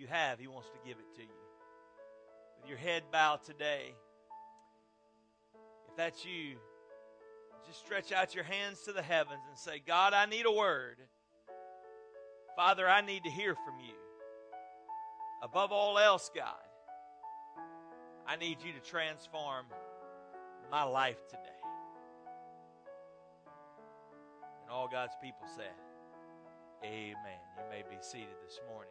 you have, He wants to give it to you. With your head bowed today, if that's you, just stretch out your hands to the heavens and say, God, I need a word. Father, I need to hear from you. Above all else, God, I need you to transform my life today. And all God's people said, Amen. You may be seated this morning.